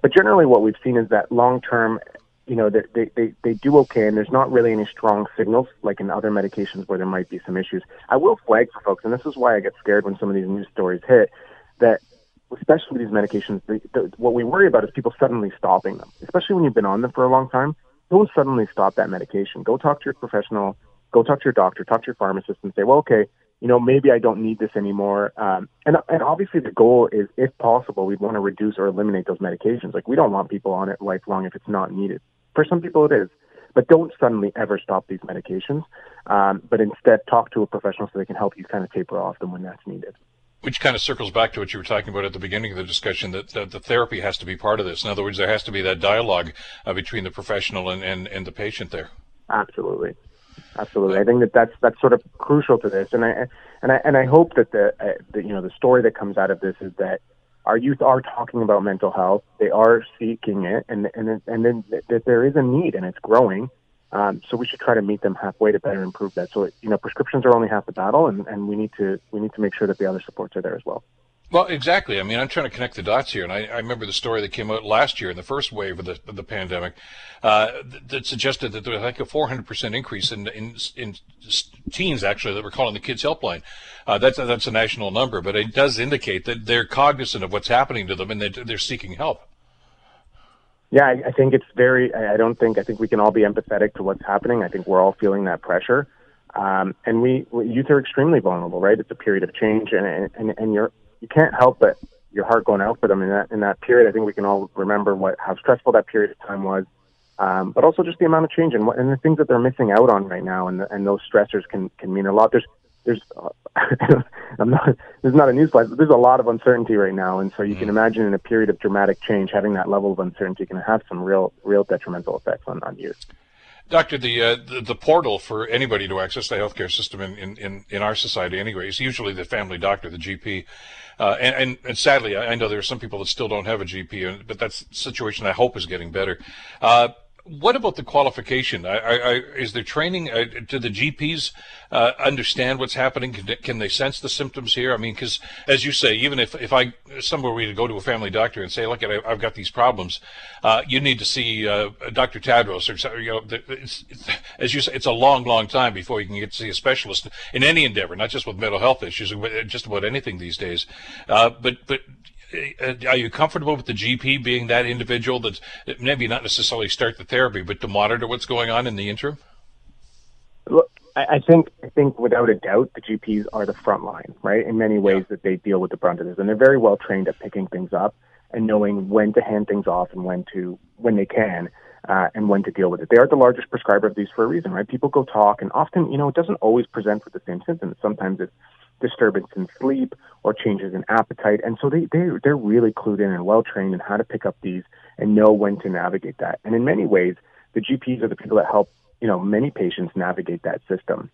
But generally, what we've seen is that long term, you know, they, they, they do okay, and there's not really any strong signals like in other medications where there might be some issues. I will flag for folks, and this is why I get scared when some of these news stories hit, that especially these medications, the, the, what we worry about is people suddenly stopping them, especially when you've been on them for a long time don't suddenly stop that medication. Go talk to your professional. Go talk to your doctor. Talk to your pharmacist and say, well, okay, you know, maybe I don't need this anymore. Um, and and obviously the goal is, if possible, we'd want to reduce or eliminate those medications. Like we don't want people on it lifelong if it's not needed. For some people, it is. But don't suddenly ever stop these medications. Um, but instead, talk to a professional so they can help you kind of taper off them when that's needed which kind of circles back to what you were talking about at the beginning of the discussion that, that the therapy has to be part of this. In other words, there has to be that dialogue uh, between the professional and, and, and the patient there. Absolutely, absolutely. I think that that's that's sort of crucial to this, and I and I and I hope that the, uh, the you know the story that comes out of this is that our youth are talking about mental health. They are seeking it, and and and then that there is a need, and it's growing. Um, so we should try to meet them halfway to better improve that. So you know, prescriptions are only half the battle, and, and we need to we need to make sure that the other supports are there as well. Well, exactly. I mean, I'm trying to connect the dots here, and I, I remember the story that came out last year in the first wave of the, of the pandemic uh, that suggested that there was like a 400% increase in, in, in teens actually that were calling the kids helpline. Uh, that's that's a national number, but it does indicate that they're cognizant of what's happening to them and that they're seeking help. Yeah, I, I think it's very. I don't think. I think we can all be empathetic to what's happening. I think we're all feeling that pressure. Um, and we, we, youth are extremely vulnerable, right? It's a period of change, and and and you're you can't help but your heart going out for them in that in that period. I think we can all remember what how stressful that period of time was, um, but also just the amount of change and what and the things that they're missing out on right now, and the, and those stressors can can mean a lot. There's there's uh, I'm not this is not a newsflash, but there's a lot of uncertainty right now, and so you can mm-hmm. imagine in a period of dramatic change, having that level of uncertainty can have some real real detrimental effects on on youth. Doctor, the, uh, the, the portal for anybody to access the healthcare system in, in, in, our society anyway is usually the family doctor, the GP. Uh, and, and, and, sadly, I, know there are some people that still don't have a GP, but that's a situation I hope is getting better. Uh, what about the qualification? I, I, is there training? Uh, do the GPs uh, understand what's happening? Can they, can they, sense the symptoms here? I mean, because as you say, even if, if I somewhere we to go to a family doctor and say, "Look, I've got these problems," uh, you need to see uh, Dr. Tadrous, or you know, it's, it's, as you say, it's a long, long time before you can get to see a specialist in any endeavor, not just with mental health issues, just about anything these days. Uh, but but are you comfortable with the GP being that individual that's maybe not necessarily start the therapy, but to monitor what's going on in the interim? Look, I think I think without a doubt the GPs are the front line, right? In many ways that they deal with the brunt of this, and they're very well trained at picking things up and knowing when to hand things off and when to when they can. Uh, and when to deal with it. They are the largest prescriber of these for a reason, right? People go talk, and often, you know, it doesn't always present with the same symptoms. Sometimes it's disturbance in sleep or changes in appetite. And so they, they, they're really clued in and well trained in how to pick up these and know when to navigate that. And in many ways, the GPs are the people that help, you know, many patients navigate that system.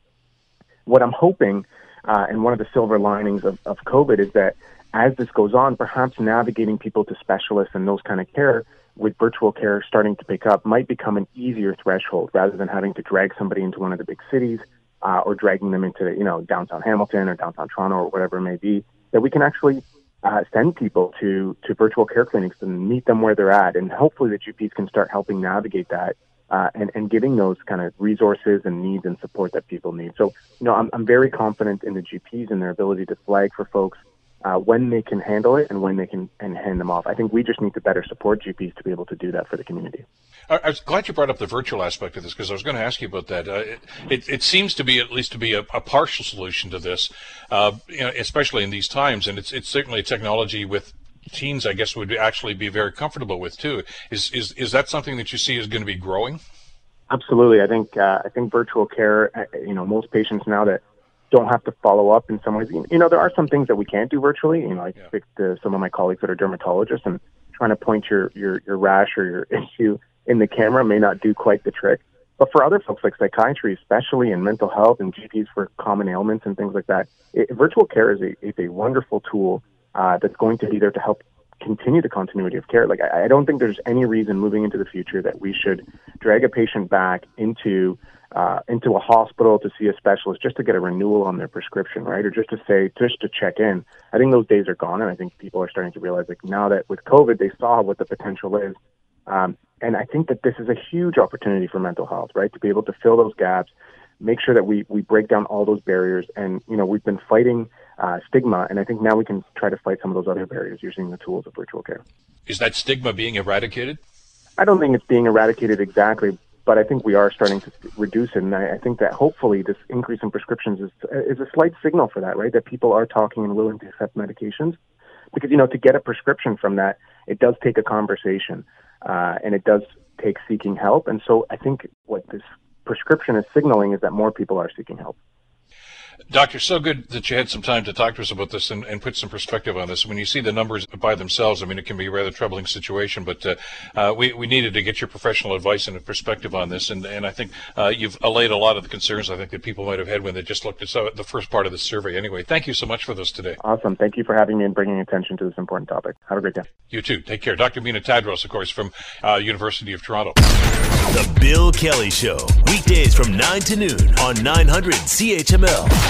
What I'm hoping, uh, and one of the silver linings of, of COVID is that as this goes on, perhaps navigating people to specialists and those kind of care with virtual care starting to pick up might become an easier threshold rather than having to drag somebody into one of the big cities uh, or dragging them into you know downtown Hamilton or downtown Toronto or whatever it may be, that we can actually uh, send people to to virtual care clinics and meet them where they're at, and hopefully the GPs can start helping navigate that uh, and and giving those kind of resources and needs and support that people need. So you know I'm I'm very confident in the GPs and their ability to flag for folks uh, when they can handle it and when they can and hand them off. I think we just need to better support GPs to be able to do that for the community. I was glad you brought up the virtual aspect of this because I was going to ask you about that. Uh, it, it, it, seems to be at least to be a, a partial solution to this, uh, you know, especially in these times, and it's it's certainly a technology with teens, I guess, would actually be very comfortable with too. Is is is that something that you see is going to be growing? Absolutely, I think uh, I think virtual care. Uh, you know, most patients now that don't have to follow up in some ways. You know, there are some things that we can't do virtually. You know, I speak to some of my colleagues that are dermatologists and trying to point your, your, your rash or your issue in the camera may not do quite the trick. But for other folks like psychiatry, especially in mental health and GPs for common ailments and things like that, it, virtual care is a, is a wonderful tool uh, that's going to be there to help continue the continuity of care. Like, I, I don't think there's any reason moving into the future that we should drag a patient back into uh, into a hospital to see a specialist just to get a renewal on their prescription, right? Or just to say, just to check in. I think those days are gone, and I think people are starting to realize, like now that with COVID, they saw what the potential is. Um, and I think that this is a huge opportunity for mental health, right? To be able to fill those gaps, make sure that we we break down all those barriers. And you know, we've been fighting uh, stigma, and I think now we can try to fight some of those other barriers using the tools of virtual care. Is that stigma being eradicated? I don't think it's being eradicated exactly, but I think we are starting to reduce it. And I, I think that hopefully this increase in prescriptions is is a slight signal for that, right? That people are talking and willing to accept medications, because you know to get a prescription from that, it does take a conversation, uh, and it does take seeking help. And so I think what this prescription is signaling is that more people are seeking help. Doctor, so good that you had some time to talk to us about this and, and, put some perspective on this. When you see the numbers by themselves, I mean, it can be a rather troubling situation, but uh, uh, we, we needed to get your professional advice and a perspective on this. And, and I think uh, you've allayed a lot of the concerns I think that people might have had when they just looked at the first part of the survey. Anyway, thank you so much for this today. Awesome. Thank you for having me and bringing attention to this important topic. Have a great day. You too. Take care. Dr. Mina Tadrous, of course, from uh, University of Toronto. The Bill Kelly Show, weekdays from 9 to noon on 900 CHML.